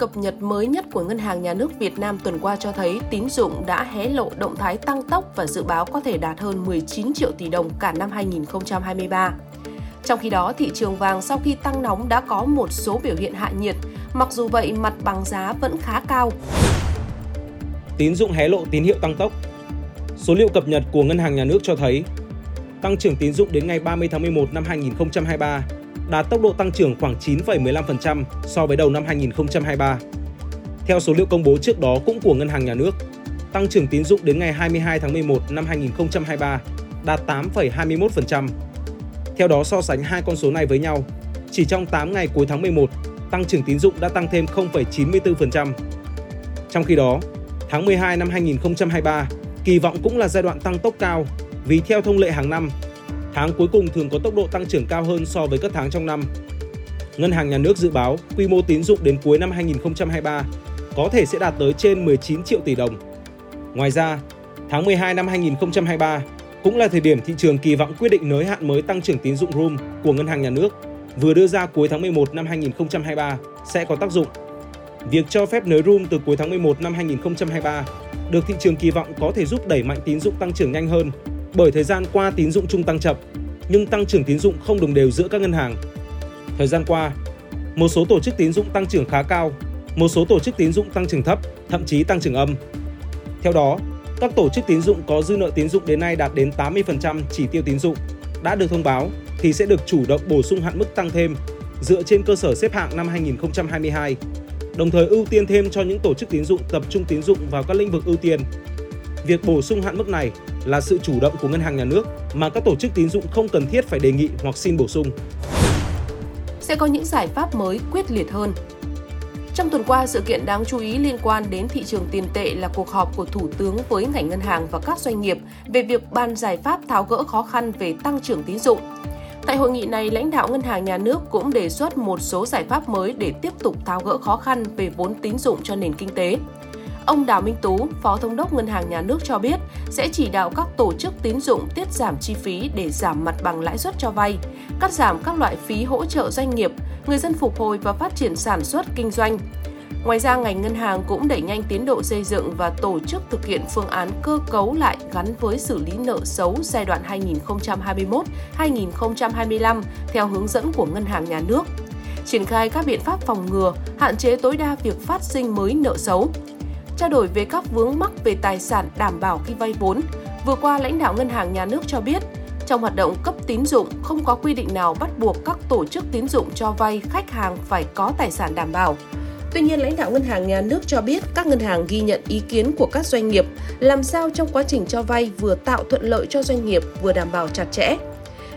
Cập nhật mới nhất của Ngân hàng Nhà nước Việt Nam tuần qua cho thấy tín dụng đã hé lộ động thái tăng tốc và dự báo có thể đạt hơn 19 triệu tỷ đồng cả năm 2023. Trong khi đó, thị trường vàng sau khi tăng nóng đã có một số biểu hiện hạ nhiệt, mặc dù vậy mặt bằng giá vẫn khá cao. Tín dụng hé lộ tín hiệu tăng tốc. Số liệu cập nhật của Ngân hàng Nhà nước cho thấy, tăng trưởng tín dụng đến ngày 30 tháng 11 năm 2023 đạt tốc độ tăng trưởng khoảng 9,15% so với đầu năm 2023. Theo số liệu công bố trước đó cũng của Ngân hàng Nhà nước, tăng trưởng tín dụng đến ngày 22 tháng 11 năm 2023 đạt 8,21%. Theo đó so sánh hai con số này với nhau, chỉ trong 8 ngày cuối tháng 11, tăng trưởng tín dụng đã tăng thêm 0,94%. Trong khi đó, tháng 12 năm 2023 kỳ vọng cũng là giai đoạn tăng tốc cao vì theo thông lệ hàng năm, Tháng cuối cùng thường có tốc độ tăng trưởng cao hơn so với các tháng trong năm. Ngân hàng Nhà nước dự báo quy mô tín dụng đến cuối năm 2023 có thể sẽ đạt tới trên 19 triệu tỷ đồng. Ngoài ra, tháng 12 năm 2023 cũng là thời điểm thị trường kỳ vọng quyết định nới hạn mới tăng trưởng tín dụng room của Ngân hàng Nhà nước vừa đưa ra cuối tháng 11 năm 2023 sẽ có tác dụng. Việc cho phép nới room từ cuối tháng 11 năm 2023 được thị trường kỳ vọng có thể giúp đẩy mạnh tín dụng tăng trưởng nhanh hơn bởi thời gian qua tín dụng chung tăng chậm, nhưng tăng trưởng tín dụng không đồng đều giữa các ngân hàng. Thời gian qua, một số tổ chức tín dụng tăng trưởng khá cao, một số tổ chức tín dụng tăng trưởng thấp, thậm chí tăng trưởng âm. Theo đó, các tổ chức tín dụng có dư nợ tín dụng đến nay đạt đến 80% chỉ tiêu tín dụng đã được thông báo thì sẽ được chủ động bổ sung hạn mức tăng thêm dựa trên cơ sở xếp hạng năm 2022, đồng thời ưu tiên thêm cho những tổ chức tín dụng tập trung tín dụng vào các lĩnh vực ưu tiên. Việc bổ sung hạn mức này là sự chủ động của ngân hàng nhà nước mà các tổ chức tín dụng không cần thiết phải đề nghị hoặc xin bổ sung. Sẽ có những giải pháp mới quyết liệt hơn. Trong tuần qua, sự kiện đáng chú ý liên quan đến thị trường tiền tệ là cuộc họp của Thủ tướng với ngành ngân hàng và các doanh nghiệp về việc ban giải pháp tháo gỡ khó khăn về tăng trưởng tín dụng. Tại hội nghị này, lãnh đạo ngân hàng nhà nước cũng đề xuất một số giải pháp mới để tiếp tục tháo gỡ khó khăn về vốn tín dụng cho nền kinh tế. Ông Đào Minh Tú, Phó Thống đốc Ngân hàng Nhà nước cho biết sẽ chỉ đạo các tổ chức tín dụng tiết giảm chi phí để giảm mặt bằng lãi suất cho vay, cắt giảm các loại phí hỗ trợ doanh nghiệp, người dân phục hồi và phát triển sản xuất kinh doanh. Ngoài ra, ngành ngân hàng cũng đẩy nhanh tiến độ xây dựng và tổ chức thực hiện phương án cơ cấu lại gắn với xử lý nợ xấu giai đoạn 2021-2025 theo hướng dẫn của Ngân hàng Nhà nước triển khai các biện pháp phòng ngừa, hạn chế tối đa việc phát sinh mới nợ xấu, trao đổi về các vướng mắc về tài sản đảm bảo khi vay vốn. Vừa qua, lãnh đạo Ngân hàng Nhà nước cho biết, trong hoạt động cấp tín dụng không có quy định nào bắt buộc các tổ chức tín dụng cho vay khách hàng phải có tài sản đảm bảo. Tuy nhiên, lãnh đạo Ngân hàng Nhà nước cho biết các ngân hàng ghi nhận ý kiến của các doanh nghiệp làm sao trong quá trình cho vay vừa tạo thuận lợi cho doanh nghiệp vừa đảm bảo chặt chẽ.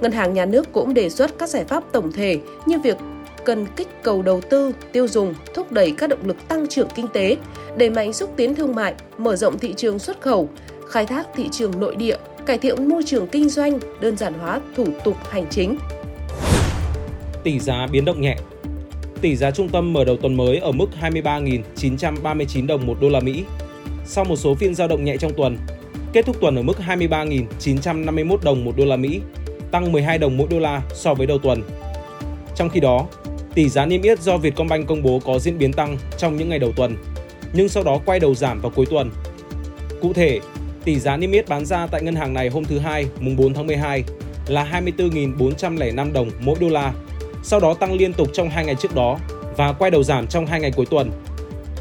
Ngân hàng Nhà nước cũng đề xuất các giải pháp tổng thể như việc cần kích cầu đầu tư, tiêu dùng, thúc đẩy các động lực tăng trưởng kinh tế, đẩy mạnh xúc tiến thương mại, mở rộng thị trường xuất khẩu, khai thác thị trường nội địa, cải thiện môi trường kinh doanh, đơn giản hóa thủ tục hành chính. Tỷ giá biến động nhẹ. Tỷ giá trung tâm mở đầu tuần mới ở mức 23.939 đồng một đô la Mỹ. Sau một số phiên giao động nhẹ trong tuần, kết thúc tuần ở mức 23.951 đồng một đô la Mỹ, tăng 12 đồng mỗi đô la so với đầu tuần. Trong khi đó, Tỷ giá niêm yết do Vietcombank công bố có diễn biến tăng trong những ngày đầu tuần, nhưng sau đó quay đầu giảm vào cuối tuần. Cụ thể, tỷ giá niêm yết bán ra tại ngân hàng này hôm thứ Hai, mùng 4 tháng 12 là 24.405 đồng mỗi đô la, sau đó tăng liên tục trong hai ngày trước đó và quay đầu giảm trong hai ngày cuối tuần.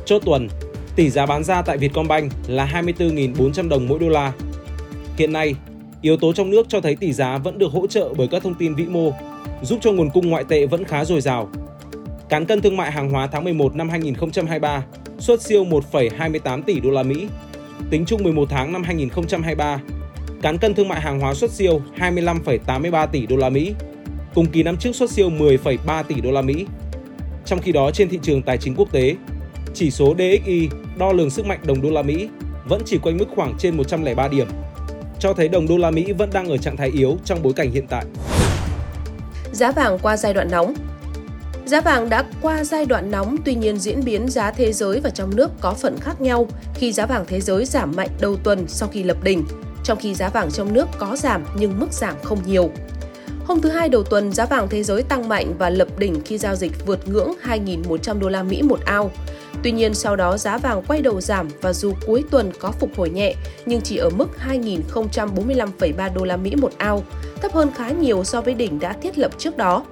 Chốt tuần, tỷ giá bán ra tại Vietcombank là 24.400 đồng mỗi đô la. Hiện nay, yếu tố trong nước cho thấy tỷ giá vẫn được hỗ trợ bởi các thông tin vĩ mô, giúp cho nguồn cung ngoại tệ vẫn khá dồi dào Cán cân thương mại hàng hóa tháng 11 năm 2023 xuất siêu 1,28 tỷ đô la Mỹ. Tính chung 11 tháng năm 2023, cán cân thương mại hàng hóa xuất siêu 25,83 tỷ đô la Mỹ. cùng kỳ năm trước xuất siêu 10,3 tỷ đô la Mỹ. Trong khi đó trên thị trường tài chính quốc tế, chỉ số DXY đo lường sức mạnh đồng đô la Mỹ vẫn chỉ quanh mức khoảng trên 103 điểm, cho thấy đồng đô la Mỹ vẫn đang ở trạng thái yếu trong bối cảnh hiện tại. Giá vàng qua giai đoạn nóng Giá vàng đã qua giai đoạn nóng, tuy nhiên diễn biến giá thế giới và trong nước có phần khác nhau khi giá vàng thế giới giảm mạnh đầu tuần sau khi lập đỉnh, trong khi giá vàng trong nước có giảm nhưng mức giảm không nhiều. Hôm thứ hai đầu tuần, giá vàng thế giới tăng mạnh và lập đỉnh khi giao dịch vượt ngưỡng 2.100 đô la Mỹ một ao. Tuy nhiên sau đó giá vàng quay đầu giảm và dù cuối tuần có phục hồi nhẹ nhưng chỉ ở mức 2.045,3 đô la Mỹ một ao, thấp hơn khá nhiều so với đỉnh đã thiết lập trước đó.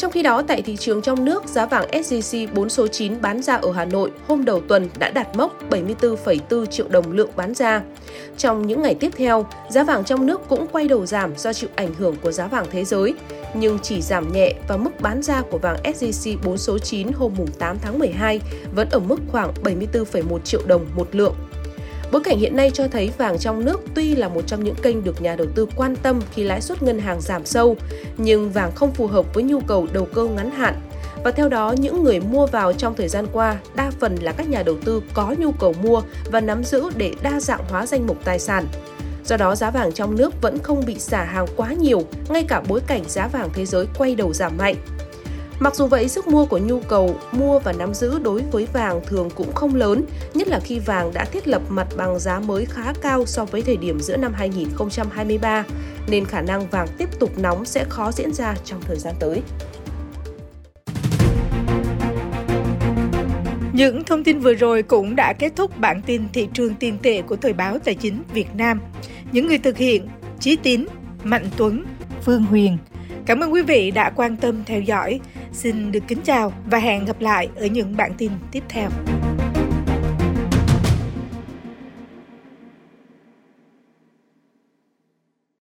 Trong khi đó, tại thị trường trong nước, giá vàng SJC 4 số 9 bán ra ở Hà Nội hôm đầu tuần đã đạt mốc 74,4 triệu đồng lượng bán ra. Trong những ngày tiếp theo, giá vàng trong nước cũng quay đầu giảm do chịu ảnh hưởng của giá vàng thế giới, nhưng chỉ giảm nhẹ và mức bán ra của vàng SJC 4 số 9 hôm 8 tháng 12 vẫn ở mức khoảng 74,1 triệu đồng một lượng. Bối cảnh hiện nay cho thấy vàng trong nước tuy là một trong những kênh được nhà đầu tư quan tâm khi lãi suất ngân hàng giảm sâu, nhưng vàng không phù hợp với nhu cầu đầu cơ ngắn hạn. Và theo đó, những người mua vào trong thời gian qua đa phần là các nhà đầu tư có nhu cầu mua và nắm giữ để đa dạng hóa danh mục tài sản. Do đó, giá vàng trong nước vẫn không bị xả hàng quá nhiều, ngay cả bối cảnh giá vàng thế giới quay đầu giảm mạnh. Mặc dù vậy, sức mua của nhu cầu mua và nắm giữ đối với vàng thường cũng không lớn, nhất là khi vàng đã thiết lập mặt bằng giá mới khá cao so với thời điểm giữa năm 2023, nên khả năng vàng tiếp tục nóng sẽ khó diễn ra trong thời gian tới. Những thông tin vừa rồi cũng đã kết thúc bản tin thị trường tiền tệ của Thời báo Tài chính Việt Nam. Những người thực hiện Chí Tín, Mạnh Tuấn, Phương Huyền. Cảm ơn quý vị đã quan tâm theo dõi. Xin được kính chào và hẹn gặp lại ở những bản tin tiếp theo.